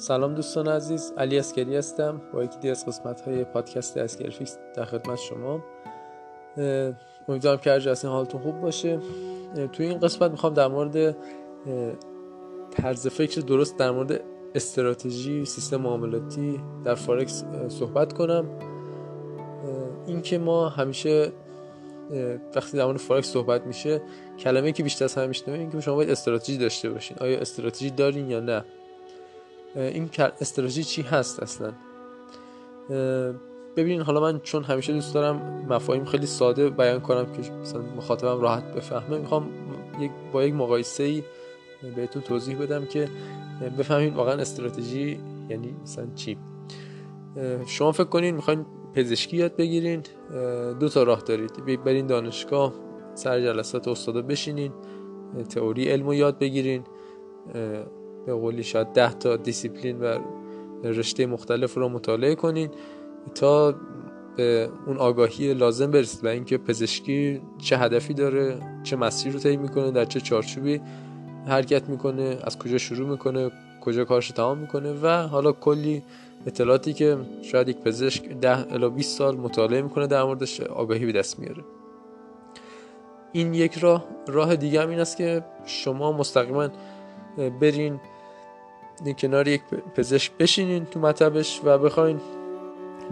سلام دوستان عزیز علی عسکری هستم. با یکی از قسمت های پادکست Askari FX در خدمت شما. امیدوارم که هر حالتون خوب باشه. توی این قسمت می‌خوام در مورد طرز فکر درست در مورد استراتژی سیستم معاملاتی در فارکس صحبت کنم. اینکه ما همیشه وقتی در مورد فارکس صحبت میشه کلمه که بیشتر از همه میشنویم اینکه شما باید استراتژی داشته باشین. آیا استراتژی دارین یا نه؟ این استراتژی چی هست اصلا؟ ببینین حالا من چون همیشه دوست دارم مفاهیم خیلی ساده بیان کنم که مثلا مخاطبم راحت بفهمه می‌خوام یک با یک مقایسه ای بهتون توضیح بدم که بفهمین واقعا استراتژی یعنی مثلا چی. شما فکر کنین می‌خواین پزشکی یاد بگیرین دو تا راه دارید. برین دانشگاه سر جلسات استادا بشینین تئوری علم یاد بگیرین به قولی شاید ده تا دیسیپلین و رشته مختلف رو مطالعه کنین تا به اون آگاهی لازم برسید و اینکه پزشکی چه هدفی داره چه مسیر رو طی می‌کنه در چه چارچوبی حرکت می‌کنه از کجا شروع می‌کنه کجا کارش تمام می‌کنه و حالا کلی اطلاعاتی که شاید یک پزشک ده الا 20 سال مطالعه می‌کنه در موردش آگاهی به دست میاره. این یک راه راه دیگه هم این است که شما مستقیما برین کنار یک پزشک بشینین تو مطبش و بخواین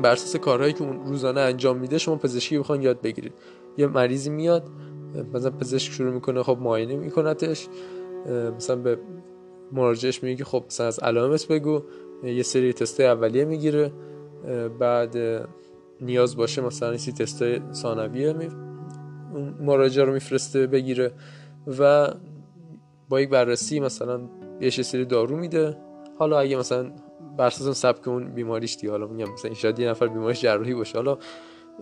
بر اساس کارهایی که اون روزانه انجام میده شما پزشکی بخواین یاد بگیرید. یه مریضی میاد مثلا پزشک شروع می‌کنه خب معاینه میکنتش مثلا به مراجعش میگه خب مثلا از علائمت بگو یه سری تست اولیه می‌گیره بعد نیاز باشه مثلا سی تست ثانویه می... مراجعه رو میفرسته بگیره و با یک بررسی مثلا یه سری دارو میده. حالا اگه مثلا بر اساس سبک اون بیماریش دی حالا میگم مثلا شاید یه نفر بیماریش جراحی باشه. حالا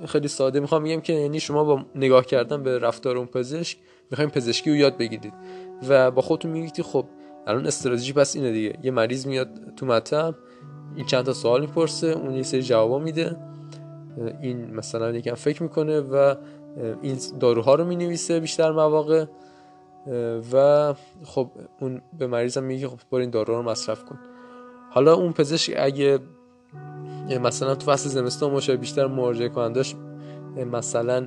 خیلی ساده می‌خوام میگم که یعنی شما با نگاه کردن به رفتار اون پزشک می‌خوایم پزشکی رو یاد بگیرید. و با خودتون میگید خب الان استراتژی پس اینه دیگه. یه مریض میاد تو مطب این چند تا سوال می‌پرسه اون یه سری جواب میده. این مثلا یکم فکر می‌کنه و این داروها رو می‌نویسه بیشتر مواقع. و خب اون به مریضم میگه خب برو این دارو رو مصرف کن. حالا اون پزشک اگه مثلا تو فصل زمستان باشه بیشتر مراجعه کنندش مثلا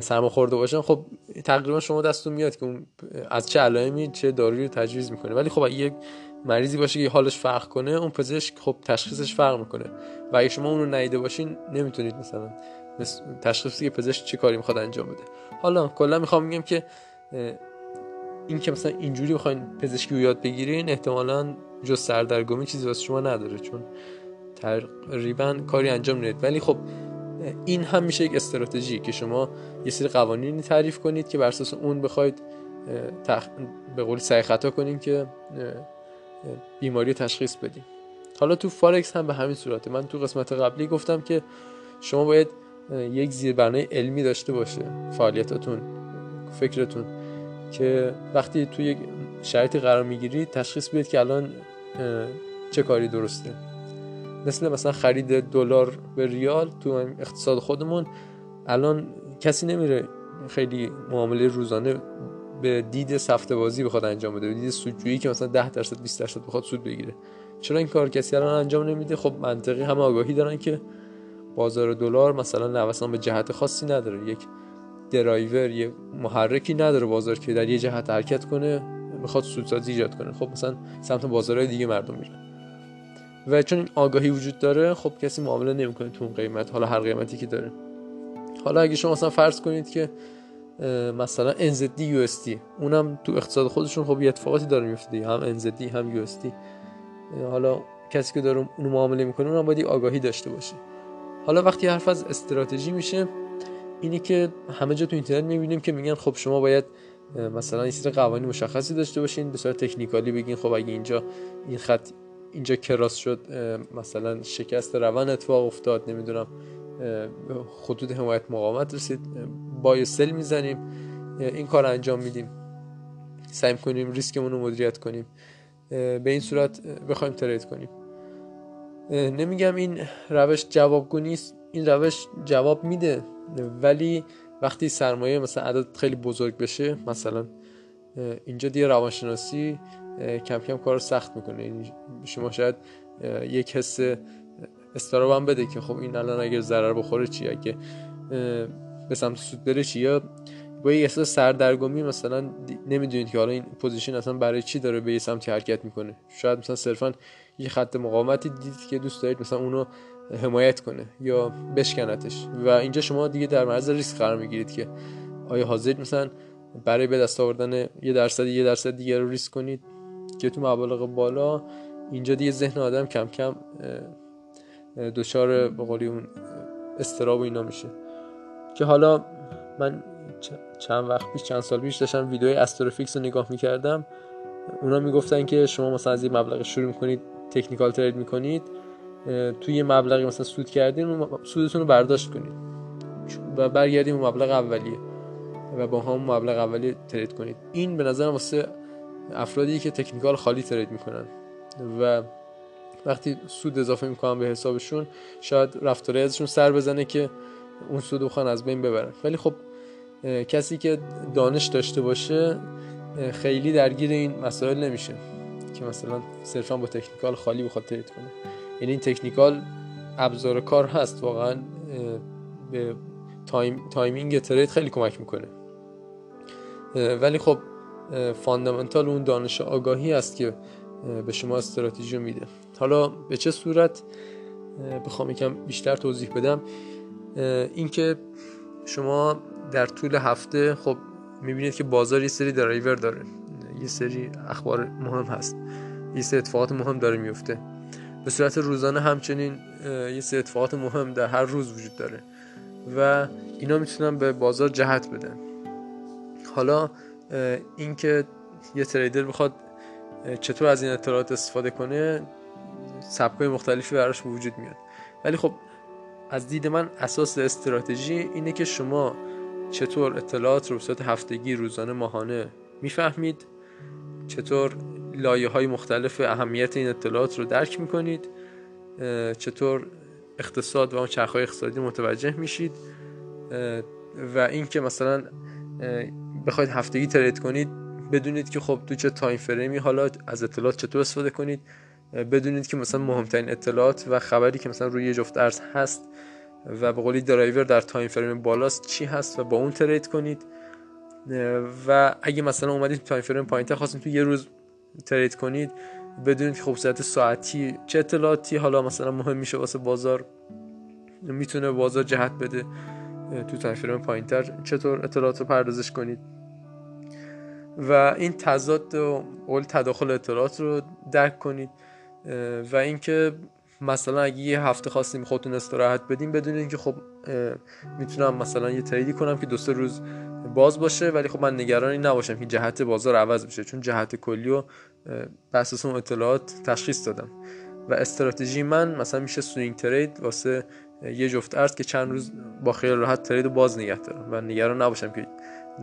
سرما خورده باشن خب تقریبا شما دستون میاد که اون از چه علائمی چه دارویی رو تجویز می‌کنه. ولی خب یک مریضی باشه که حالش فرق کنه اون پزشک خب تشخیصش فرق می‌کنه. و اگه شما اون رو ندیده باشین نمی‌تونید مثلا تشخیصی که پزشک چه کاری می‌خواد انجام بده. حالا کلا می‌خوام میگم که این که مثلا اینجوری بخواین پزشکی رو یاد بگیرین احتمالا جز سردرگمی چیزی واسه شما نداره چون تقریبا کاری انجام نید ولی خب این هم میشه یک استراتژی که شما یه سری قوانینی تعریف کنید که بر اساس اون بخواید تخ... به قول سعی خطا کنیم که بیماری تشخیص بدیم حالا تو فارکس هم به همین صورته. من تو قسمت قبلی گفتم که شما باید یک زیربنای علمی داشته باشه فعالیتاتون فکرتون. که وقتی توی یک شرایطی قرار می‌گیرید تشخیص بدید که الان چه کاری درسته. مثل مثلا خرید دلار به ریال تو اقتصاد خودمون الان کسی نمیره خیلی معامله روزانه به دید سفته بازی بخواد انجام بده به دید سودجویی که مثلا 10 درصد 20 درصد بخواد سود بگیره. چرا این کار کسی الان انجام نمیده؟ خب منطقی همه آگاهی دارن که بازار دلار مثلا نوسان به جهت خاصی نداره. یک درایور یه محرکی نداره بازار که در یه جهت حرکت کنه بخواد سودسازی ایجاد کنه. خب مثلا سمت بازارهای دیگه مردم میرن. و چون این آگاهی وجود داره خب کسی معامله نمی‌کنه تو اون قیمت حالا هر قیمتی که داره. حالا اگه شما مثلا فرض کنید که مثلا NZD USD اونم تو اقتصاد خودشون خب یه اتفاقاتی داره میفته هم NZD هم USD حالا کسی که داره اون معامله می‌کنه اونم باید آگاهی داشته باشه. حالا وقتی حرف از استراتژی میشه اینی که همه جا تو اینترنت می‌بینیم که میگن خب شما باید مثلا این سری قوانین مشخصی داشته باشین به صورت تکنیکالی بگین خب اگه اینجا این خط اینجا کراس شد مثلا شکست روان اتفاق افتاد نمی‌دونم خطوط حمایت مقاومت رسید بای سل می‌زنیم این کار انجام میدیم. سعی کنیم ریسکمون رو مدیریت کنیم. به این صورت بخوایم ترید کنیم. نمیگم این روش جوابگو نیست. این روش جواب میده. ولی وقتی سرمایه مثلا عدد خیلی بزرگ بشه مثلا اینجا دیگه روانشناسی کم کم کار سخت می‌کنه. شما شاید یک حس اضطراب هم بده که خب این الان اگر ضرر بخوره چی؟ اگه به سمت سود بره چی؟ یا با یه احساس سردرگمی مثلا نمی‌دونید که حالا این position اصلا برای چی داره به یه سمتی حرکت می‌کنه. شاید مثلا صرفا یه خط مقاومتی دیدید که دوست دارید مثلا اونو حمایت کنه یا بشکنتش. و اینجا شما دیگه در معرض ریسک قرار می‌گیرید که آیا حاضرید مثلا برای به دست آوردن یه درصد یه درصد دیگه رو ریسک کنید که تو مبالغ بالا اینجا دیگه ذهن آدم کم کم دچار به قولی اون استراب و اینا میشه. که حالا من چند وقت پیش چند سال پیش داشتم ویدیوی استروفیکس رو نگاه می‌کردم. اونا می‌گفتن که شما مثلا از یه مبلغ شروع می‌کنید تکنیکال ترید می‌کنید. توی یه مبلغی مثلا سود کردین سودتون رو برداشت کنید و برگردیم مبلغ اولیه و با همون مبلغ اولیه ترید کنید این به نظر واسه افرادی که تکنیکال خالی ترید می‌کنن. و وقتی سود اضافه می‌کنن به حسابشون شاید رفتاره ازشون سر بزنه که اون سود بخوان از بین ببرن. ولی خب کسی که دانش داشته باشه خیلی درگیر این مسائل نمیشه که مثلا صرفا با تکنیکال خالی بخواد ترید کنه. یعنی این تکنیکال ابزار کار هست واقعا به time، timing trade خیلی کمک می‌کنه. ولی خب fundamental اون دانش آگاهی است که به شما استراتژی میده. حالا به چه صورت؟ بخوام یکم بیشتر توضیح بدم. اینکه شما در طول هفته خب می‌بینید که بازار یه سری درایور داره. یه سری اخبار مهم هست. یه سری اتفاقات مهم داره میفته به صورت روزانه همچنین یه سری اتفاقات مهم در هر روز وجود داره و اینا می‌تونن به بازار جهت بدن. حالا اینکه یه تریدر بخواد چطور از این اطلاعات استفاده کنه سبکای مختلفی براش وجود میاد. ولی خب از دید من اساس استراتژی اینه که شما چطور اطلاعات رو صورت هفتگی روزانه ماهانه می‌فهمید چطور لایه های مختلف اهمیت این اطلاعات رو درک می‌کنید. چطور اقتصاد و اون چرخه‌های اقتصادی متوجه میشید؟ و اینکه مثلا بخواید هفتگی trade کنید بدونید که خب تو چه time frame ی حالا از اطلاعات چطور استفاده کنید. بدونید که مثلا مهمترین اطلاعات و خبری که مثلا روی جفت ارز هست و به قولی درایور در time frame بالاست چی هست و با اون trade کنید. و اگه مثلا اومدید تایم فریم پایینتر خواستید تو یه روز ترید کنید بدونید که خب ساعتی چه اطلاعاتی حالا مثلا مهم میشه واسه بازار می‌تونه بازار جهت بده تو فریم پایینتر چطور اطلاعات رو پردازش کنید. و این تضاد و قول تداخل اطلاعات رو درک کنید و اینکه مثلا اگه یه هفته خواستیم خودتون استراحت بدیم بدونین که خب می‌تونم مثلا یه trade ی کنم که دو سه روز باز باشه ولی خب من نگرانی نباشم که جهت بازار عوض بشه چون جهت کلی رو بر اساس اون اطلاعات تشخیص دادم. و استراتژی من مثلا میشه swing trade واسه یه جفت ارز که چند روز با خیال راحت trade باز نگه دارم. و نگران نباشم که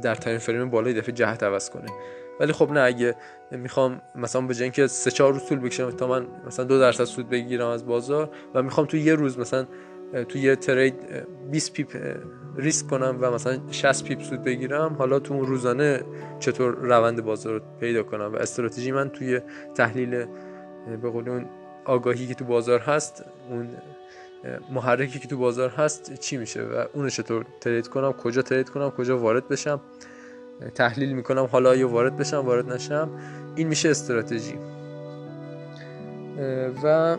در time frame بالا یه دفعه جهت عوض کنه. ولی خب نه اگه می‌خوام مثلا به جای اینکه سه چهار روز طول بکشه تا من مثلا دو درصد سود بگیرم از بازار و می‌خوام تو یه روز مثلا تو یه trade 20 pip ریسک کنم و مثلا 60 pip سود بگیرم حالا تو اون روزانه چطور روند بازار رو پیدا کنم و استراتژی من توی تحلیل به قول اون آگاهی که تو بازار هست اون محرکی که تو بازار هست چی میشه و اون چطور trade کنم کجا trade کنم کجا وارد بشم. تحلیل می‌کنم حالا یا وارد بشم وارد نشم. این میشه استراتژی. و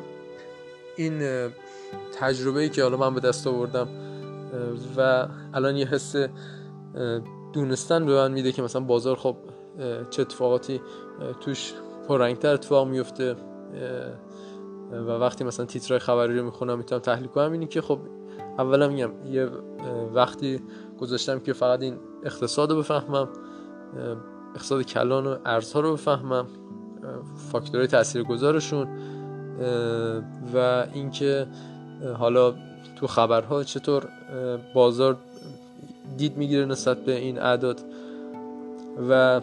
این تجربه ای که حالا من به دست آوردم و الان یه حس دونستن به من میده که مثلا بازار خب چه اتفاقاتی توش پررنگتر اتفاق میفته و وقتی مثلا تیترهای خبری رو می‌خونم می‌تونم تحلیل کنم. اینی که خب اولا میگم یه وقتی گذاشتم که فقط این اقتصاد رو بفهمم اقتصاد کلان و ارزها رو بفهمم فاکتورهای تاثیرگذارشون و اینکه حالا تو خبرها چطور بازار دید می‌گیره نسبت به این اعداد. و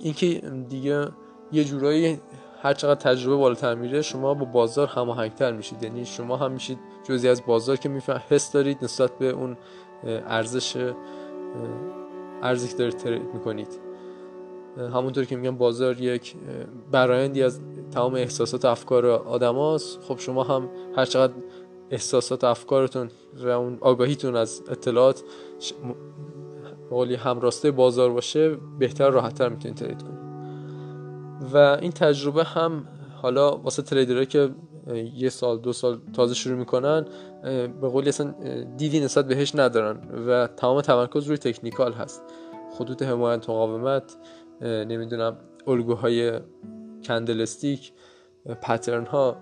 اینکه دیگه یه جورایی هر چقدر تجربه بالاتر میره شما با بازار هماهنگتر میشید. یعنی شما هم میشید جزی از بازار که میفهم حس دارید نسبت به اون ارزش ارزی که دارید ترید می‌کنید. همونطور که میگم بازار یک برایندی از تمام احساسات و افکار آدماست. خب شما هم هر چقدر احساسات و افکارتون و اون آگاهیتون از اطلاعات قولی همراسته بازار باشه بهتر راحتتر می‌تونید ترید کنید. و این تجربه هم حالا واسه تریدرها که یه سال دو سال تازه شروع می‌کنن به قولی اصلا دیدی نسبت بهش ندارن و تمام تمرکز روی تکنیکال هست. خطوط حمایت مقاومت نمی‌دونم الگوهای کندلستیک پترن ها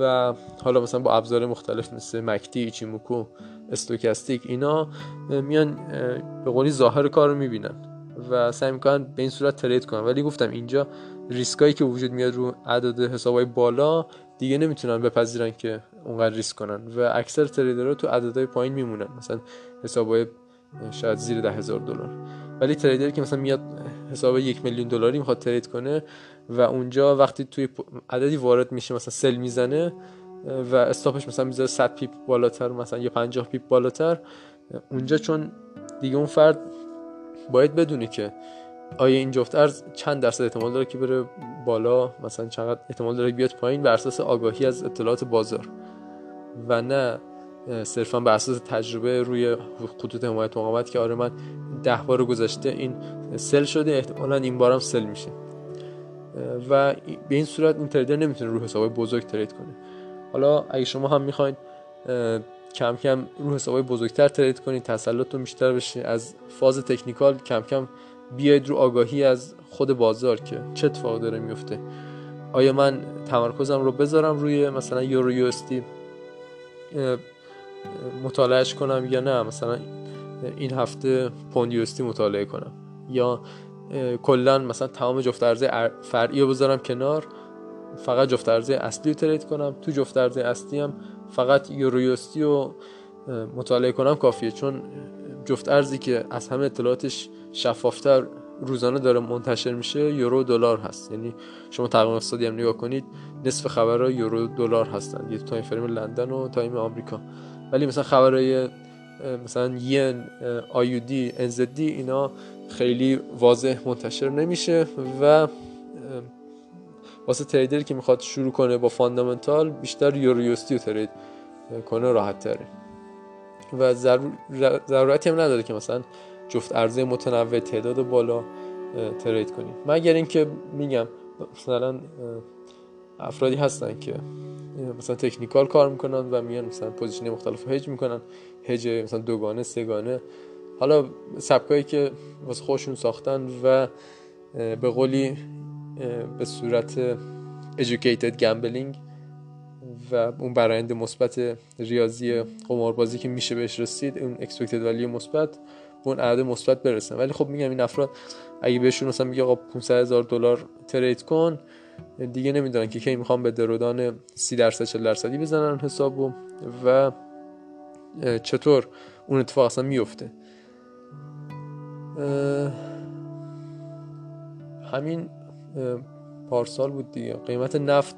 و حالا مثلا با ابزار مختلف مثل مکتی ایچیموکو استوکستیک اینا میان به قولی ظاهر کار رو می‌بینن و سعی می‌کنن به این صورت ترید کنن. ولی گفتم اینجا ریسکایی که وجود میاد رو عدد حسابای بالا دیگه نمی‌تونن بپذیرن که اونقدر ریسک کنن و اکثر trader ها تو عددهای پایین میمونن. مثلا حسابای شاید زیر ده هزار دلار. ولی trader که مثلا میاد حساب یک میلیون دلاری می‌خواد trade کنه و اونجا وقتی توی عددی وارد میشه مثلا sell می‌زنه و stop ش مثلا می‌ذاره 100 pip بالاتر مثلا یا 50 pip بالاتر اونجا چون دیگه اون فرد باید بدونه که آیا این جفت ارز چند درصد احتمال داره که بره بالا؟ مثلا چقدر احتمال داره بیاد پایین بر اساس آگاهی از اطلاعات بازار؟ و نه صرفا بر اساس تجربه روی خطوط حمایت مقاومت که آره من ده بار گذشته این سل شده احتمالا این بارم سل میشه. و به این صورت این تریدر نمی‌تونه رو حساب بزرگ ترید کنه. حالا اگه شما هم می‌خواین کم کم رو حساب بزرگتر ترید کنید تسلطتون بیشتر بشه از فاز تکنیکال کم کم بیاید رو آگاهی از خود بازار که چه اتفاق داره میفته. آیا من تمرکزم رو بذارم روی مثلا یورو یو استی مطالعهش کنم یا نه؟ مثلا این هفته پوند یو مطالعه کنم. یا کلا مثلا تمام جفت ارزه فرعی رو بذارم کنار فقط جفت ارزه اصلی رو ترید کنم. تو جفت ارزه اصلی هم فقط یورویوستی رو مطالعه کنم کافیه. چون جفت ارزی که از همه اطلاعاتش شفافتر روزانه داره منتشر میشه یورو دلار هست. یعنی شما تقویم اقتصادی هم نگاه کنید نصف خبرها یورو دلار هستن یه time frame لندن و time آمریکا. ولی مثلا خبرهای مثلا ین AUD NZD اینا خیلی واضح منتشر نمیشه و واسه trader که می‌خواد شروع کنه با fundamental بیشتر یورو USD رو trade کنه راحت تره. و ضرورتی هم نداره که مثلا جفت ارزه متنوع تعداد بالا trade کنیم. مگر اینکه میگم مثلا افرادی هستن که مثلا technical کار می‌کنن و میان مثلا position مختلف هج می‌کنن هج مثلا دوگانه سه‌گانه حالا سبکایی که واسه خودشون ساختن و به قولی به صورت educated gambling و اون برآیند مثبت ریاضی قماربازی که میشه بهش رسید اون expected value مثبت به اون عدد مثبت برسن ولی خب میگم این افراد اگه بهشون مثلا میگه آقا 500 هزار دلار ترید کن دیگه نمی‌دونن که کی می‌خوام به درودان 30 درصد 40 درصدی بزنن حسابو و چطور اون اتفاق اصلا میفته. همین پارسال بود دیگه. قیمت نفت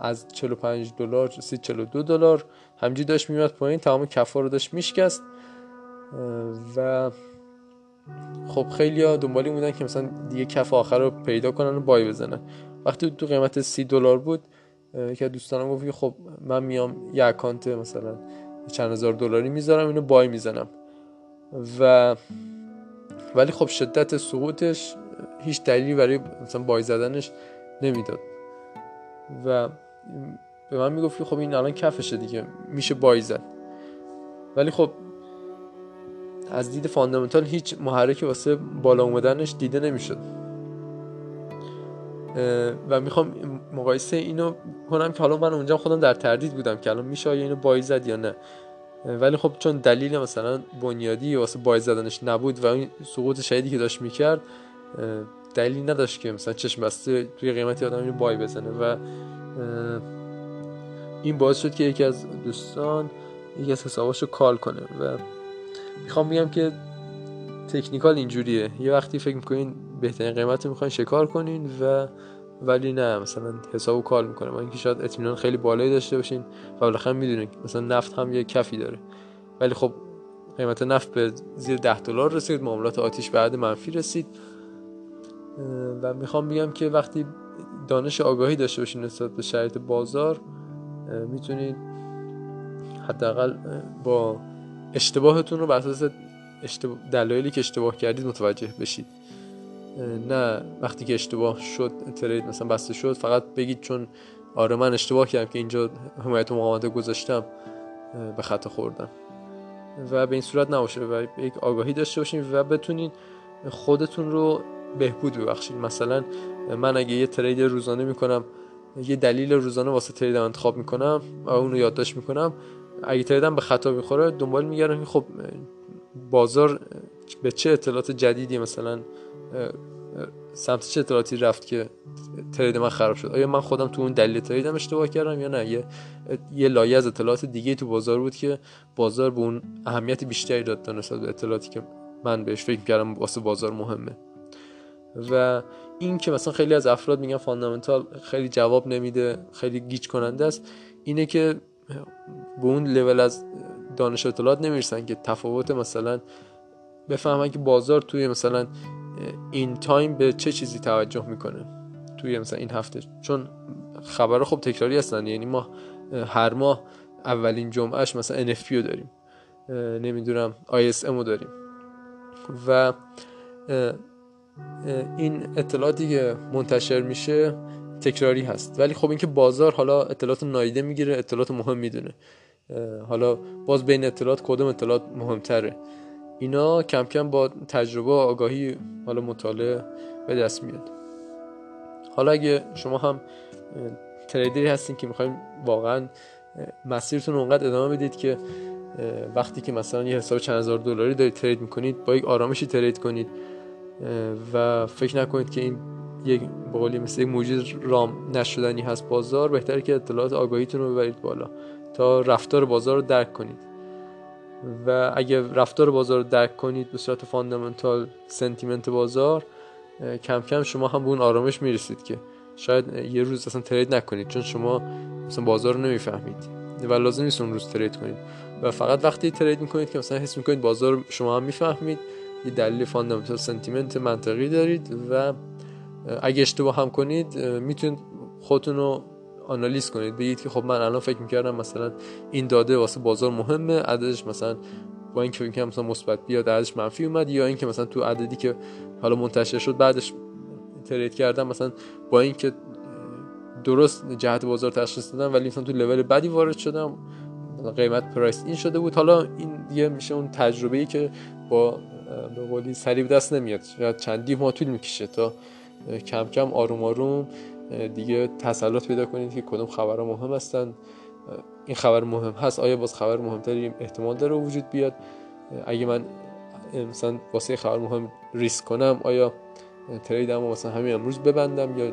از 45 دلار رسید 42 دلار. همجی داشت میومد پایین تمام کفا رو داشت میشکست. و خب خیلی ها دنبالی بودن که مثلا دیگه کف آخر رو پیدا کنن و بای بزنن. وقتی تو قیمت 30 دلار بود که دوستانم گفت که خب من میام یه اکانت مثلا چند هزار دلاری می‌ذارم اینو بای می‌زنم. و ولی خب شدت سقوطش هیچ دلیلی برای مثلا بای زدنش نمی‌داد. و به من می‌گفت که خب این الان کفشه دیگه میشه بای زد. ولی خب از دید فاندامنتال هیچ محرکی واسه بالا اومدنش دیده نمی‌شد. و می‌خوام مقایسه اینو کنم که حالا من اونجا خودم در تردید بودم که الان میشه آیا اینو بای زد یا نه. ولی خب چون دلیل مثلا بنیادی واسه بای زدنش نبود و این سقوط شدیدی که داشت می‌کرد دلیلی نداشت که مثلا چشم بسته توی قیمتی آدم اینو بای بزنه و این باعث شد که یکی از دوستان یکی از حساباشو کال کنه و می‌خوام بگم که تکنیکال اینجوریه. یه وقتی فکر می‌کنین بهترین قیمت می‌خواین شکار کنین و ولی نه مثلا حسابو کال می‌کنه. من اینکه شاید اطمینان خیلی بالایی داشته باشین و بالاخره می‌دونین مثلا نفت هم یه کفی داره. ولی خب قیمت نفت به زیر 10 دلار رسید معاملات آتیش بعد منفی رسید. و می‌خوام بگم که وقتی دانش آگاهی داشته باشید نسبت به شرایط بازار می‌تونید حداقل با اشتباهتون رو بر اساس دلایلی که اشتباه کردید متوجه بشید. نه وقتی که اشتباه شد ترید مثلا بسته شد فقط بگید چون آره من اشتباه کردم که اینجا حمایت مقاومت گذاشتم به خطا خوردم. و به این صورت نباشه و یک آگاهی داشته باشین و بتونین خودتون رو بهبود ببخشید مثلا من اگه یه ترید روزانه می‌کنم یه دلیل روزانه واسه تریدم انتخاب می‌کنم و اون رو یادداشت می‌کنم اگه تریدم به خطا می‌خوره دنبال میگردم که خب بازار به چه اطلاعات جدیدی مثلا سمت چه اطلاعاتی رفت که trade من خراب شد؟ آیا من خودم تو اون دلیل trade م اشتباه کردم یا نه؟ یه یه لایه از اطلاعات دیگه تو بازار بود که بازار به اون اهمیت بیشتری داد نسبت به اطلاعاتی که من بهش فکر کردم واسه بازار مهمه. و این که مثلا خیلی از افراد میگن fundamental خیلی جواب نمیده خیلی گیج کننده است اینه که به اون لول از دانش اطلاعات نمی‌رسن که تفاوت مثلا بفهمن که بازار توی مثلا این تایم به چه چیزی توجه می‌کنه توی مثلا این هفته. چون خبر خب تکراری هستن یعنی ما هر ماه اولین جمعهش مثلا NFP رو داریم. نمی‌دونم ISM رو داریم. و این اطلاعاتی که منتشر میشه تکراری هست. ولی خب اینکه بازار حالا اطلاعات نایده می‌گیره اطلاعات مهم می‌دونه. حالا باز بین اطلاعات کدوم اطلاعات مهمتره. اینا کم کم با تجربه و آگاهی حالا مطالعه به دست میاد. حالا اگه شما هم تریدری هستین که می‌خوایم واقعا مسیرتون اونقدر ادامه بدید که وقتی که مثلا یه حساب چند هزار دلاری دارید ترید می‌کنید با یک آرامشی ترید کنید. و فکر نکنید که این یک بقولی مثل یک موجود رام نشدنی هست بازار بهتره که اطلاعات آگاهیتون رو ببرید بالا تا رفتار بازار رو درک کنید. و اگه رفتار بازار رو درک کنید به صورت fundamental sentiment بازار کم کم شما هم به اون آرامش می‌رسید که شاید یه روز اصلا trade نکنید چون شما مثلا بازار رو نمی‌فهمید و لازم نیست اون روز trade کنید. و فقط وقتی trade می‌کنید که مثلا حس می‌کنید بازار شما هم می‌فهمید یه دلیل fundamental sentiment منطقی دارید و اگه اشتباه هم کنید می‌تونید خودتون رو آنالیز کنید. بگید که خب من الان فکر می‌کردم مثلا این داده واسه بازار مهمه عددش مثلا با اینکه فکر مثلا مثبت بیاد عددش منفی اومد یا اینکه مثلا تو عددی که حالا منتشر شد بعدش ترید کردم مثلا با اینکه درست جهت بازار تشخیص دادم ولی مثلا تو لول بعدی وارد شدم قیمت پرایس این شده بود. حالا این دیگه میشه اون تجربه ای که با به قولی سریع دست نمیاد. شاید چندی ماه طول می‌کشه تا کم کم آروم آروم دیگه تسلط پیدا کنید که کدوم خبرها مهم هستن. این خبر مهم هست آیا باز خبر مهمتری احتمال داره وجود بیاد؟ اگه من مثلا واسه خبر مهم ریسک کنم آیا تریدم مثلا همین امروز ببندم یا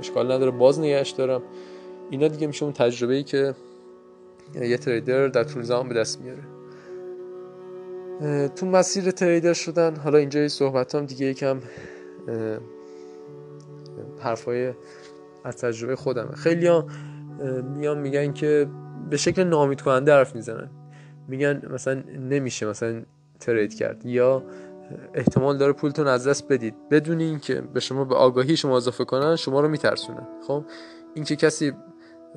اشکال نداره باز نگهش دارم. اینا دیگه میشه اون تجربه ای که یه تریدر در طول زمان به دست میاره. تو مسیر تریدر شدن حالا اینجا صحبت هم دیگه یکم حرفای از تجربه خودمه. خیلی میان میگن که به شکل نامید کننده حرف می‌زنن. میگن مثلا نمیشه مثلا ترید کرد یا احتمال داره پولتون از دست بدید. بدون اینکه به شما به آگاهی شما اضافه کنن شما رو میترسونن. خب؟ اینکه کسی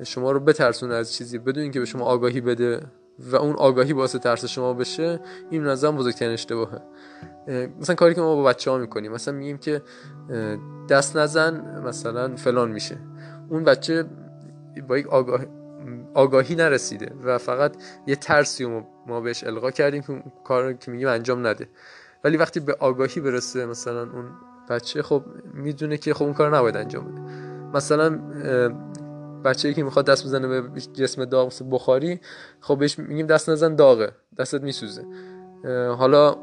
شما رو بترسونه از چیزی بدون اینکه به شما آگاهی بده و اون آگاهی باعث ترس شما بشه این نظرم بزرگترین اشتباهه. مثلا کاری که ما با بچه ها می‌کنیم مثلا میگیم که دست نزن مثلا فلان میشه. اون بچه با یک آگاه... آگاهی نرسیده و فقط یه ترسی ما بهش القا کردیم که کار که میگیم انجام نده. ولی وقتی به آگاهی برسه مثلا اون بچه خب می‌دونه که خب اون کار نباید انجام بده. مثلا بچه‌ای که می‌خواد دست بزنه به جسم داغ بخاری خب بهش میگیم دست نزن داغه دستت میسوزه. حالا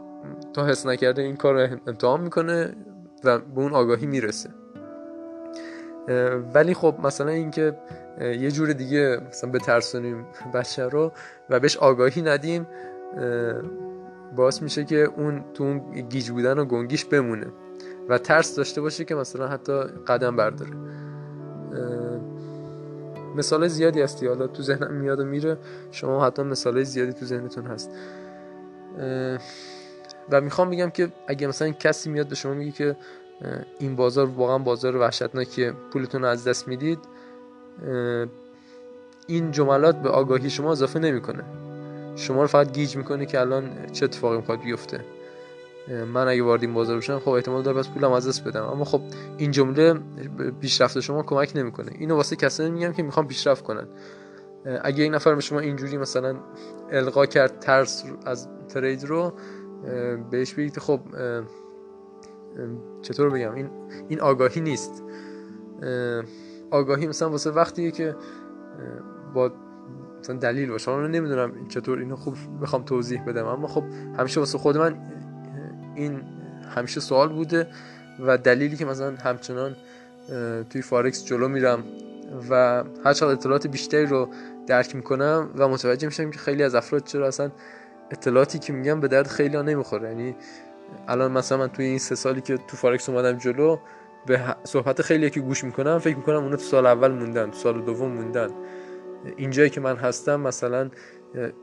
تا حس نکرده این کار رو امتحان می‌کنه و به اون آگاهی می‌رسه. ولی خب مثلا اینکه یه جور دیگه مثلا بترسونیم بچه رو و بهش آگاهی ندیم باعث میشه که اون تو اون گیج بودن و گنگیش بمونه و ترس داشته باشه که مثلا حتی قدم برداره. مثال زیادی هستی. حالا تو ذهنم میاد و میره. شما حتی مثال زیادی تو ذهنتون هست. و می‌خوام بگم که اگه مثلا کسی میاد به شما میگه که این بازار واقعا بازار وحشتناکی پولتون رو از دست می‌دید این جملات به آگاهی شما اضافه نمی‌کنه. شما رو فقط گیج می‌کنه که الان چه اتفاقی می‌خواد بیفته. من اگه وارد این بازار بشم خب احتمال داره پس پولم از دست بدم. اما خب این جمله پیشرفت شما کمک نمی‌کنه. اینو واسه کسانی میگم که می‌خوام پیشرفت کنن. اگه این نفر به شما اینجوری مثلا القا کرد ترس از ترید رو بهش بگید خب چطور بگم؟ این این آگاهی نیست. آگاهی مثلا واسه وقتیه که با مثلا دلیل باشه. من نمی‌دونم چطور اینو خوب بخوام توضیح بدم. اما خب همیشه واسه خود من این همیشه سوال بوده و دلیلی که مثلا همچنان توی فارکس جلو میرم و هر چقدر اطلاعات بیشتری رو درک می‌کنم و متوجه میشم که خیلی از افراد چرا اصلا اطلاعاتی که میگم به درد خیلی ها نمی‌خوره. یعنی الان مثلا من توی این سه سالی که تو فارکس اومدم جلو به صحبت خیلی که گوش می‌کنم فکر می‌کنم اونا تو سال اول موندن تو سال دوم موندن. اینجایی که من هستم مثلا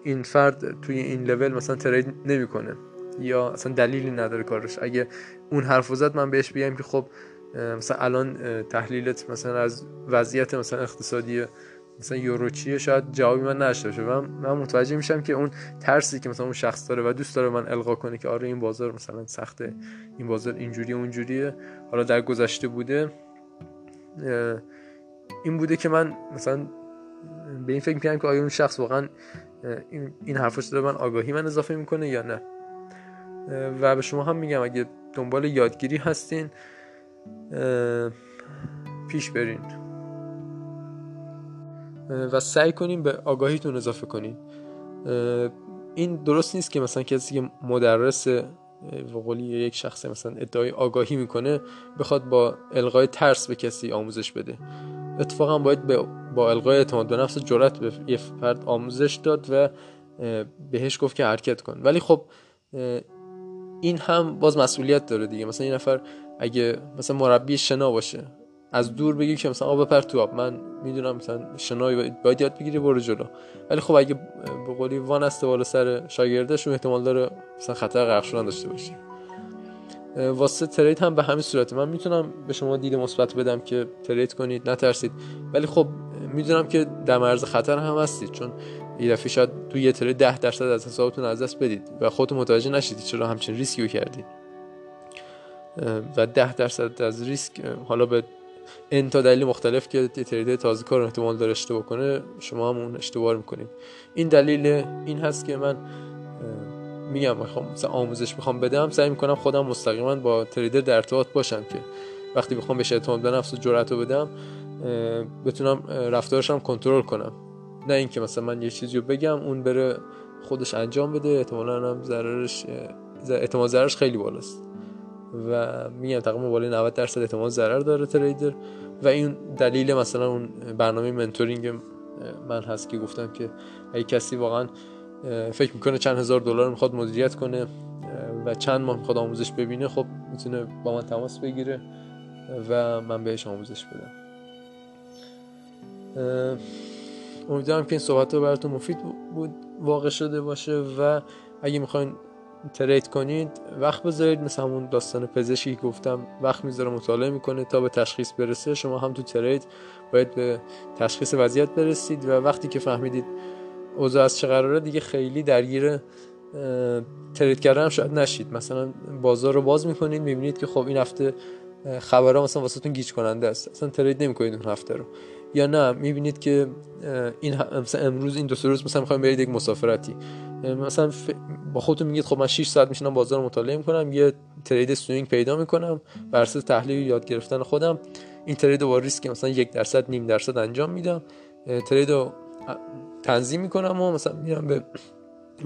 این فرد توی این لول مثلا ترید نمی‌کنه. یا اصلا دلیلی نداره کارش. اگه اون حرف زد من بهش بگم که خب مثلا الان تحلیلت مثلا از وضعیت مثلا اقتصادی مثلا یورو چیه شاید جوابی من نشته باشه. من, من متوجه میشم که اون ترسی که مثلا اون شخص داره و دوست داره من القا کنه که آره این بازار مثلا سخته این بازار اینجوری اونجوریه. حالا در گذشته بوده این بوده که من مثلا به این فکر می‌کنم که آیا اون شخص واقعا این حرفش داره من آگاهی من اضافه می‌کنه یا نه. و به شما هم میگم اگه دنبال یادگیری هستین پیش برین. و سعی کنیم به آگاهیتون اضافه کنین. این درست نیست که مثلا کسی که مدرس وقولی یک شخص مثلا ادعای آگاهی می‌کنه بخواد با القای ترس به کسی آموزش بده. اتفاقا باید با القای اعتماد به نفس جرأت به یه فرد آموزش داد و بهش گفت که حرکت کن. ولی خب این هم باز مسئولیت داره دیگه. مثلا این نفر اگه مثلا مربی شنا باشه از دور بگی که مثلا آب بپر تو آب. من می‌دونم مثلا شنایی باید یاد بگیری برو جلو. ولی خب اگه به قولی وان است بالا سر شاگردش احتمال داره مثلا خطر غرق شدن داشته باشی. واسه ترید هم به همین صورت من می‌تونم به شما دید مثبت بدم که ترید کنید نترسید. ولی خب می‌دونم که در مرز خطر هم هستید. چون یه دفعه شاید تو یه ترید ده درصد از حسابتون از دست بدید و خودتون متوجه نشید چرا همچین ریسکی رو کردید و ده درصد از ریسک حالا به این تا دلیل مختلف که تریدر تازه کار احتمال داره اشتباه کنه شما هم اون اشتباه می‌کنید. این دلیل این هست که من میگم می‌خوام مثلا آموزش می‌خوام بدم سعی می‌کنم خودم مستقیما با تریدر در ارتباط باشم که وقتی بخوام بهش اعتماد به نفس و جرأت بدم بتونم رفتارشم کنترل کنم. نه اینکه مثلا من یه چیزی رو بگم اون بره خودش انجام بده. احتمالا هم ضررش اعتماد ضررش خیلی بالاست. و میگم تقریبا بالای 90 درصد احتمال ضرر داره تریدر. و این دلیل مثلا اون برنامه منتورینگ من هست که گفتم که اگه کسی واقعا فکر می‌کنه چند هزار دلار می‌خواد مدیریت کنه و چند ماه می‌خواد آموزش ببینه خب می‌تونه با من تماس بگیره و من بهش آموزش بدم. امیدوارم که این صحبت براتون مفید بود واقع شده باشه و اگه می‌خواین ترید کنید وقت بذارید. مثل همون داستان پزشکی گفتم وقت می‌ذاره مطالعه می‌کنه تا به تشخیص برسه. شما هم تو ترید باید به تشخیص وضعیت برسید و وقتی که فهمیدید اوضاع از چه قراره دیگه خیلی درگیر trade کردن هم شاید نشید. مثلا بازار رو باز می‌کنید می‌بینید که خب این هفته خبرها مثلا واسه تون گیج کننده است. اصلا trade نمی‌کنید اون هفته رو. یا نه؟ می‌بینید که این مثلا امروز این دو سه روز مثلا می‌خوایم برید یک مسافرتی. مثلا با خودتون میگید خب من 6 ساعت میشینم بازار رو مطالعه می‌کنم یه trade swing پیدا می‌کنم بر اساس تحلیل یاد گرفتن خودم. این trade با ریسک مثلا یک درصد نیم درصد انجام میدم. trade رو تنظیم می‌کنم و مثلا میرم به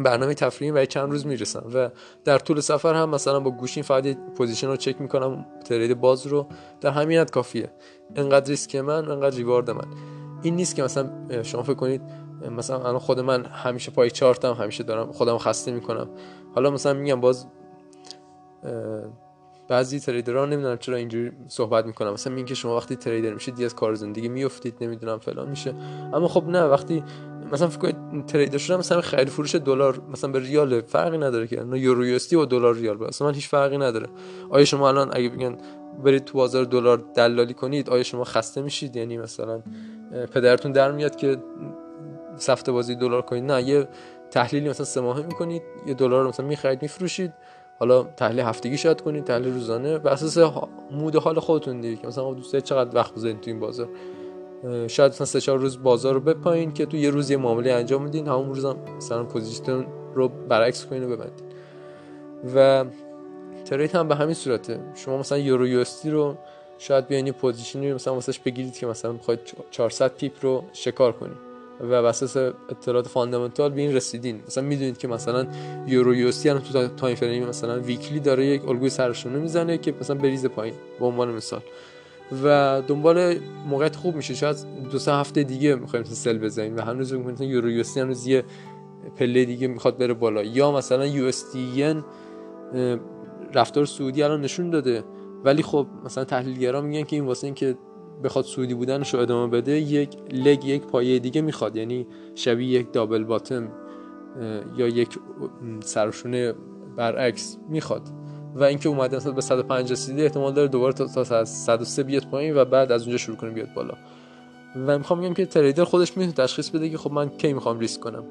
برنامه تفریحی برای چند روز می‌رسم و در طول سفر هم مثلا با گوشیتون فقط position رو چک می‌کنم trade باز رو. در همین حد کافیه. انقدر ریسک من انقدر reward من. این نیست که مثلا شما فکر کنید مثلا الان خود من همیشه پای چارتم همیشه دارم خودم خسته می‌کنم. حالا مثلا میگم باز بعضی تریدرها نمی‌دونم چرا اینجوری صحبت می‌کنم مثلا این که شما وقتی تریدر میشید از کار زندگی میافتید نمی‌دونم فلان میشه. اما خب نه وقتی مثلا فکر کنید تریدر شدم مثلا خرید فروش دلار مثلا به ریال فرقی نداره که. نه یورو یو با دلار ریال. مثلا من هیچ فرقی نداره. آیا شما الان اگه بگن برید تو بازار دلار دلالی کنید آیا شما خسته میشید؟ یعنی مثلا پدرتون در میاد که سفته بازی دلار کنید. نه یه تحلیلی مثلا سه ماهه می‌کنید یه دلار رو مثلا می‌خرید میفروشید. حالا تحلیل هفتگی شاید کنید تحلیل روزانه. بر اساس mood حال خودتون دیگه. مثلا دوست چقدر وقت بذارید تو این بازار؟ شاید مثلا سه چهار روز بازار رو بپایین که تو یه روز یه معامله انجام میدین همون روز هم مثلا position رو برعکس کنین و ببندین. و trade هم به همین صورته. شما مثلا یورو یو رو شاید بیاین یه position ی مثلا واسش بگیرید که مثلا می‌خواید 400 pip رو شکار کنید و اساس اطلاعات fundamental به این رسیدین. مثلا می‌دونید که مثلا یورو یو هم تو time frame مثلا weekly داره یک الگوی سرشونه می‌زنه که مثلا بریزه پایین به عنوان مثال. و دنبال موقعیت خوب میشه. شاید دو سه هفته دیگه می‌خوایم sell بزنیم و هنوز مثلا یورو یو هنوز یه پله دیگه می‌خواد بره بالا. یا مثلا US رفتار صعودی الان نشون داده. ولی خب مثلا تحلیلگرا میگن که این واسه اینکه بخواد سعودی بودنش رو ادامه بده یک لگ یک پایه دیگه می‌خواد. یعنی شبیه یک دابل باتم یا یک سرشونه برعکس می‌خواد. و اینکه اومده مثلا به 105 رسیده احتمال داره دوباره تا 103 بیاد پایین و بعد از اونجا شروع کنه بیاد بالا. و می‌خوام بگم که تریدر خودش می‌تونه تشخیص بده که خب من کی می‌خوام ریسک کنم.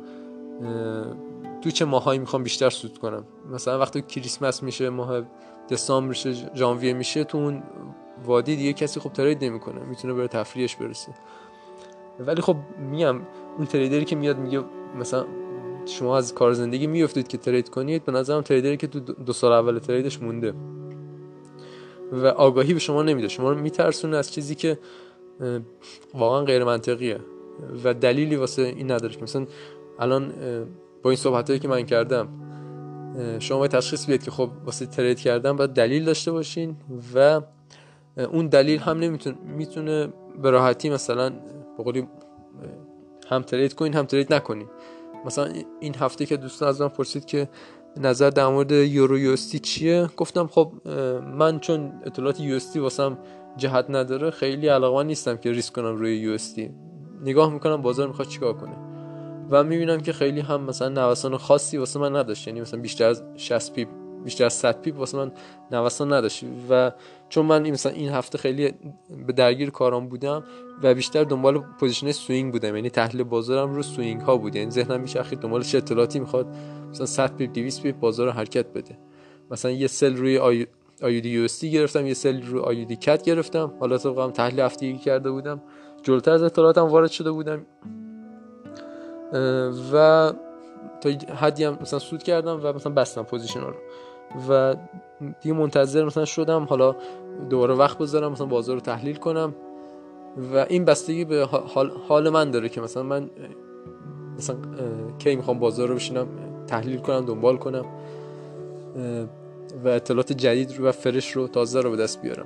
تو چه ماهایی می‌خوام بیشتر سود کنم؟ مثلا وقتی کریسمس میشه ماه دسامبر میشه ژانویه میشه تو اون وادی دیگه کسی خب ترید نمی‌کنه می‌تونه بره تفریحش برسه. ولی خب میگم اون تریدری که میاد میگه مثلا شما از کار زندگی میفتید که ترید کنید به نظرم تریدری که تو دو سال اول تریدش مونده. و آگاهی به شما نمیده. شما رو میترسونه از چیزی که واقعا غیر منطقیه و دلیلی واسه این نداره. مثلا الان با این صحبت که من کردم شما باید تشخیص بیاد که خب واسه ترید کردن باید دلیل داشته باشین و اون دلیل هم نمی‌تونه می‌تونه به راحتی مثلا بقولی هم ترید کنین هم ترید نکنین. مثلا این هفته که دوستان از من پرسید که نظر در مورد یورو یو چیه گفتم خب من چون اطلاعات یو واسم جهت نداره خیلی علاقه نیستم که ریسک کنم روی یو نگاه می‌کنم بازار می‌خواد چیکار کنه. و می‌بینم که خیلی هم مثلا نوسان خاصی واسه من نداشت یعنی مثلا بیشتر از 60 pip بیشتر از 100 pip واسه من نوسان نداشت. و چون من مثلا این هفته خیلی به درگیر کارام بودم و بیشتر دنبال position swing بودم. یعنی تحلیل بازارم رو swing ها بود. یعنی ذهنم میچرخید دنبال چه اطلاعاتی می‌خواد. مثلا 100 pip 200 pip بازار حرکت بده. مثلا یه sell روی آی AUD U گرفتم یه sell روی AUD CAD گرفتم. حالا طبقم تحلیل هفتگی کرده بودم. جلوتر از اطلاعاتم وارد شده بودم. و تا حدی هم مثلا سود کردم و مثلا بستم پوزیشن رو. و دیگه منتظر مثلا شدم حالا دوباره وقت بذارم مثلا بازار رو تحلیل کنم. و این بستگی به حال, من داره که مثلا من مثلا کی می‌خوام بازار رو بشینم تحلیل کنم دنبال کنم و اطلاعات جدید رو و فرش رو تازه رو به دست بیارم.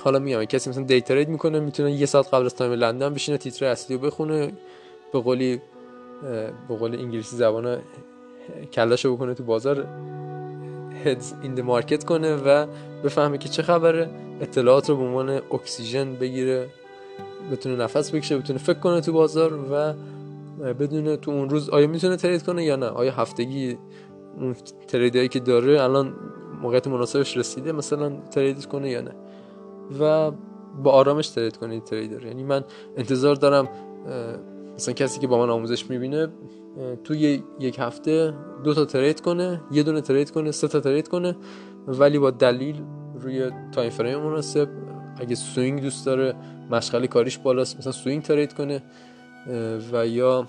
حالا میگم کسی مثلا day trade می‌کنه می‌تونه یه ساعت قبل از time لندن بشینه تیتر اصلی رو بخونه به قولی به قول انگلیسی زبان کله‌شو بکنه تو بازار. heads in market کنه و بفهمه که چه خبره اطلاعات رو به عنوان اکسیژن بگیره بتونه نفس بکشه بتونه فکر کنه تو بازار و بدونه تو اون روز آیا می‌تونه trade کنه یا نه. آیا هفتگی اون trade ایی که داره الان موقعیت مناسبش رسیده مثلا trade کنه یا نه. و با آرامش trade کنه trader. یعنی من انتظار دارم مثلا کسی که با من آموزش می‌بینه توی یک هفته دو تا trade کنه یه دونه trade کنه سه تا trade کنه ولی با دلیل روی time frame مناسب اگه swing دوست داره مشغله کاریش بالاست مثلا swing trade کنه و یا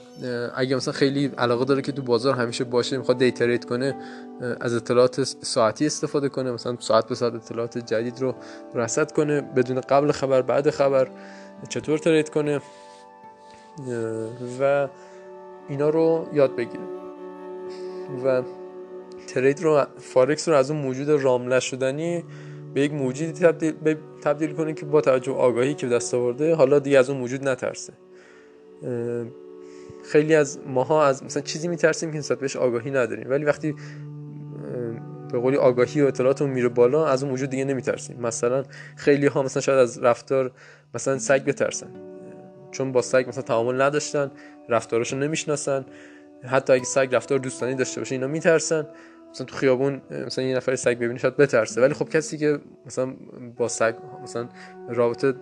اگه مثلا خیلی علاقه داره که تو بازار همیشه باشه می‌خواد day trade کنه از اطلاعات ساعتی استفاده کنه مثلا ساعت به ساعت اطلاعات جدید رو رصد کنه بدون قبل خبر بعد خبر چطور ترید کنه. و اینا رو یاد بگیره و ترید رو فارکس رو از اون موجود رام نشدنی به یک موجودی تبدیل, تبدیل کنه که با توجه آگاهی که دست آورده حالا دیگه از اون موجود نترسه. خیلی از ماها از مثلا چیزی میترسیم که نسبت بهش آگاهی نداریم. ولی وقتی به قولی آگاهی و اطلاعاتمون میره بالا از اون موجود دیگه نمیترسیم. مثلا خیلی ها مثلا شاید از رفتار مثلا سگ بترسن. چون با سگ مثلا تعامل نداشتن رفتاراشو نمی‌شناسن. حتی اگه سگ رفتار دوستانی داشته باشه اینا میترسن. مثلا تو خیابون مثلا یه نفر سگ ببینه شاید بترسه. ولی خب کسی که مثلا با سگ مثلا رابطه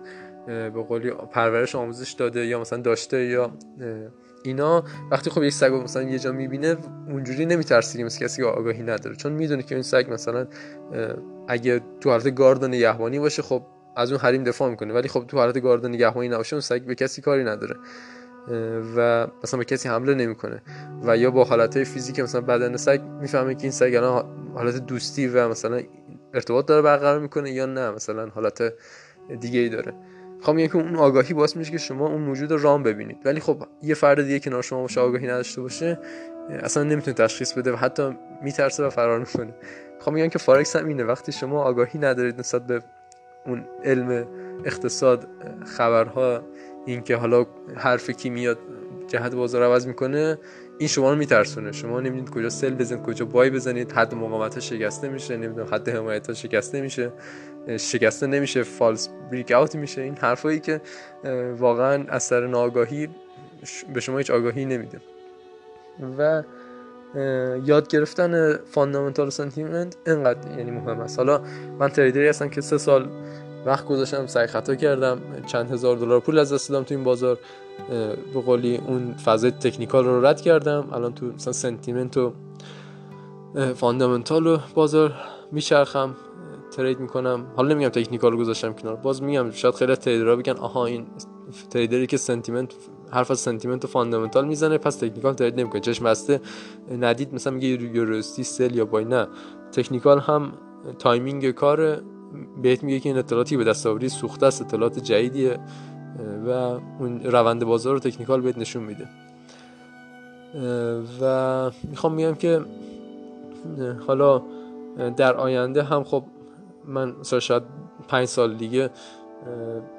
به قولی پرورش آموزش داده یا مثلا داشته یا اینا وقتی خب یک سگ مثلا یه جا می‌بینه اونجوری نمیترسه مثل کسی که آگاهی نداره. چون می‌دونه که این سگ مثلا اگه تو حالت گارد و نگهبانی باشه خب از اون حریم دفاع می‌کنه ولی خب تو حالت گارد نگهبانی نباشه اون سگ به کسی کاری نداره. و مثلا به کسی حمله نمی‌کنه. و یا با حالت فیزیک مثلا بدن سگ می‌فهمه که این سگ الان حالت دوستی و مثلا ارتباط داره برقرار می‌کنه یا نه مثلا حالت دیگه ای داره. خب میگم که اون آگاهی باعث میشه که شما اون موجود رام ببینید. ولی خب یه فرد دیگه کنار شما باشه آگاهی نداشته باشه اصلا نمی‌تونه تشخیص بده و حتی میترسه و فرار می‌کنه. خب میگم که فارکس هم اینه. وقتی شما آگاهی ندارید نسبت به اون علم اقتصاد خبرها اینکه حالا حرف کی میاد جهت بازار عوض می‌کنه این شما رو میترسونه. شما نمی‌دونید کجا سل بزنید کجا بای بزنید. حد مقاومت شکسته میشه نمی‌دونم حد حمایت شکسته میشه. شکسته نمیشه false breakout میشه. این حرفایی که واقعا از سر ناآگاهی به شما هیچ آگاهی نمیده. و یاد گرفتن fundamental sentiment اینقدر یعنی مهم است. حالا من trader ی هستم که سه سال وقت گذاشتم سعی خطا کردم چند هزار دلار پول از دست دادم تو این بازار. به قولی اون فضای technical رو رد کردم. الان تو مثلا sentiment و fundamental رو بازار میچرخم trade می‌کنم. حالا نمیگم technical گذاشتم کنار باز میگم شاید خیلی trader ها بگن آها این trader ی که sentiment حرف از sentiment و fundamental می‌زنه پس technical trade نمی‌کنه. چشم بسته ندید مثلا میگه یوروستی sell یا buy نه technical هم timing کار بهت میگه که این اطلاعاتی به دست آوری سوخته است اطلاعات جدیدیه و اون روند بازار رو technical بهت نشون میده. و می‌خوام میگم که حالا در آینده هم خب من شاید پنج سال دیگه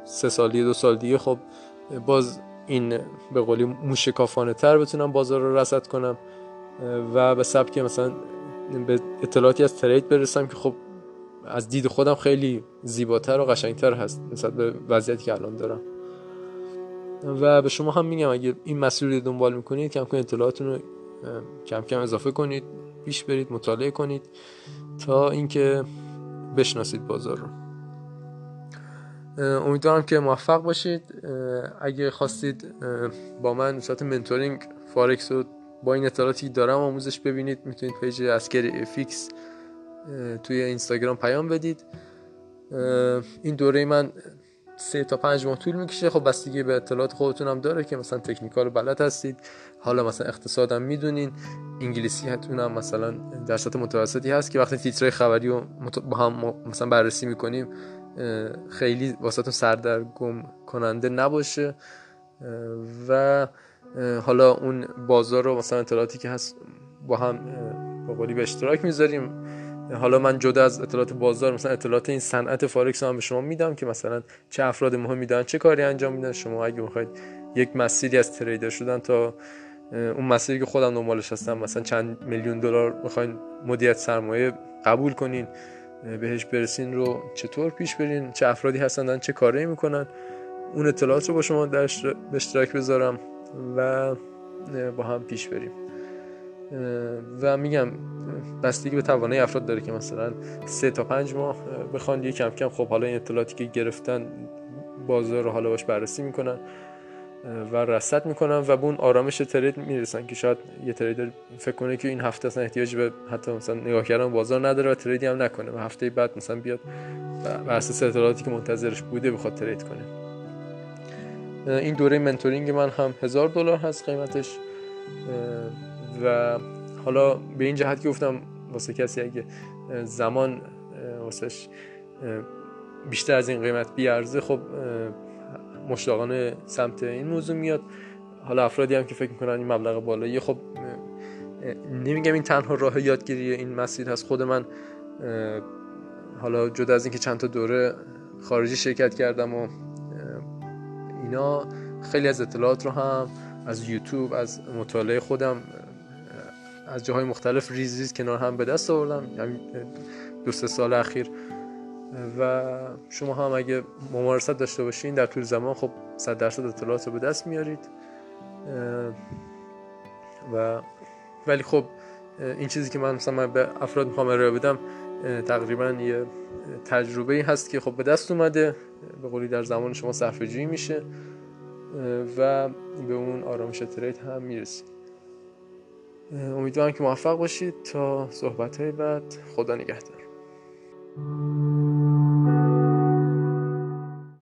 سه سال دیگه دو سال دیگه خب باز این به قولی موشکافانه تر بتونم بازار رو رسد کنم. و به سبک مثلا به اطلاعاتی از ترید برسم که خب از دید خودم خیلی زیباتر و قشنگتر هست نسبت به وضعیتی که الان دارم. و به شما هم میگم اگه این مسیر رو دنبال می‌کنید کم کم اطلاعاتون رو کم کم اضافه کنید پیش برید مطالعه کنید تا اینکه بشناسید بازار رو. امیدوارم که موفق باشید. اگه خواستید با من صورت mentoring فارکس رو با این اطلاعاتی دارم آموزش ببینید. می‌تونید page اسکری افیکس توی اینستاگرام پیام بدید. این دوره من سه تا پنج ماه طول می‌کشه. خب بستگی به اطلاعات خودتون هم داره که مثلا تکنیکال بلد هستید. حالا مثلا اقتصادم می‌دونین. انگلیسی هتون هم مثلا در سطح متوسطی هست که وقتی تیترهای خبری رو با هم مثلا بررسی می‌کنیم خیلی واسهتون سردرگم کننده نباشه و حالا اون بازار رو مثلا اطلاعاتی که هست با هم با قولی به اشتراک می‌ذاریم. حالا من جدا از اطلاعات بازار مثلا اطلاعات این صنعت فارکس هم به شما میدم که مثلا چه افراد مهمی دارن چه کاری انجام میدن. شما اگه می‌خواید یک مسیری از تریدر شدن تا اون مسیری که خودم دنبالش هستم مثلا چند میلیون دلار می‌خواین مدیریت سرمایه قبول کنین. بهش برسین رو چطور پیش برین؟ چه افرادی هستن؟ چه کاری می‌کنن؟ اون اطلاعات رو با شما در به اشتراک بذارم و با هم پیش بریم. و میگم بستگی به توانای افراد داره که مثلا سه تا پنج ماه بخوان یه کم کم خب حالا این اطلاعاتی که گرفتن بازار رو حالا باش بررسی می‌کنن. و رصد می‌کنن و به اون آرامش ترید می‌رسن که شاید یه تریدر فکر کنه که این هفته اصلا احتیاجی به حتی مثلا نگاه کردن بازار نداره و تریدی هم نکنه و هفته بعد مثلا بیاد بر اساس اطلاعاتی که منتظرش بوده بخواد ترید کنه. این دوره منتورینگ من هم هزار دلار هست قیمتش و حالا به این جهت گفتم واسه کسی اگه زمان واسهش بیشتر از این قیمت بیارزه خب مشتاقانه سمت این موضوع میاد. حالا افرادی هم که فکر می‌کنن این مبلغ بالایی خب نمیگم این تنها راه یادگیری این مسیر هست. خود من حالا جدا از اینکه چند تا دوره خارجی شرکت کردم و اینا خیلی از اطلاعات رو هم از یوتیوب از مطالعه خودم از جاهای مختلف ریز ریز کنار هم به دست آوردم. یعنی دو سه سال اخیر و شما هم اگه ممارست داشته باشین در طول زمان خب صد درصد اطلاعات رو به دست میارید. و ولی خب این چیزی که من مثلا به افراد می‌خوام ارائه بدم تقریبا یه تجربه هست که خب به دست اومده به قولی در زمان شما صرفه میشه و به اون آرامش ترید هم می‌رسید امیدوارم که موفق باشید تا صحبت های بعد. خدا نگهدار. Thank you.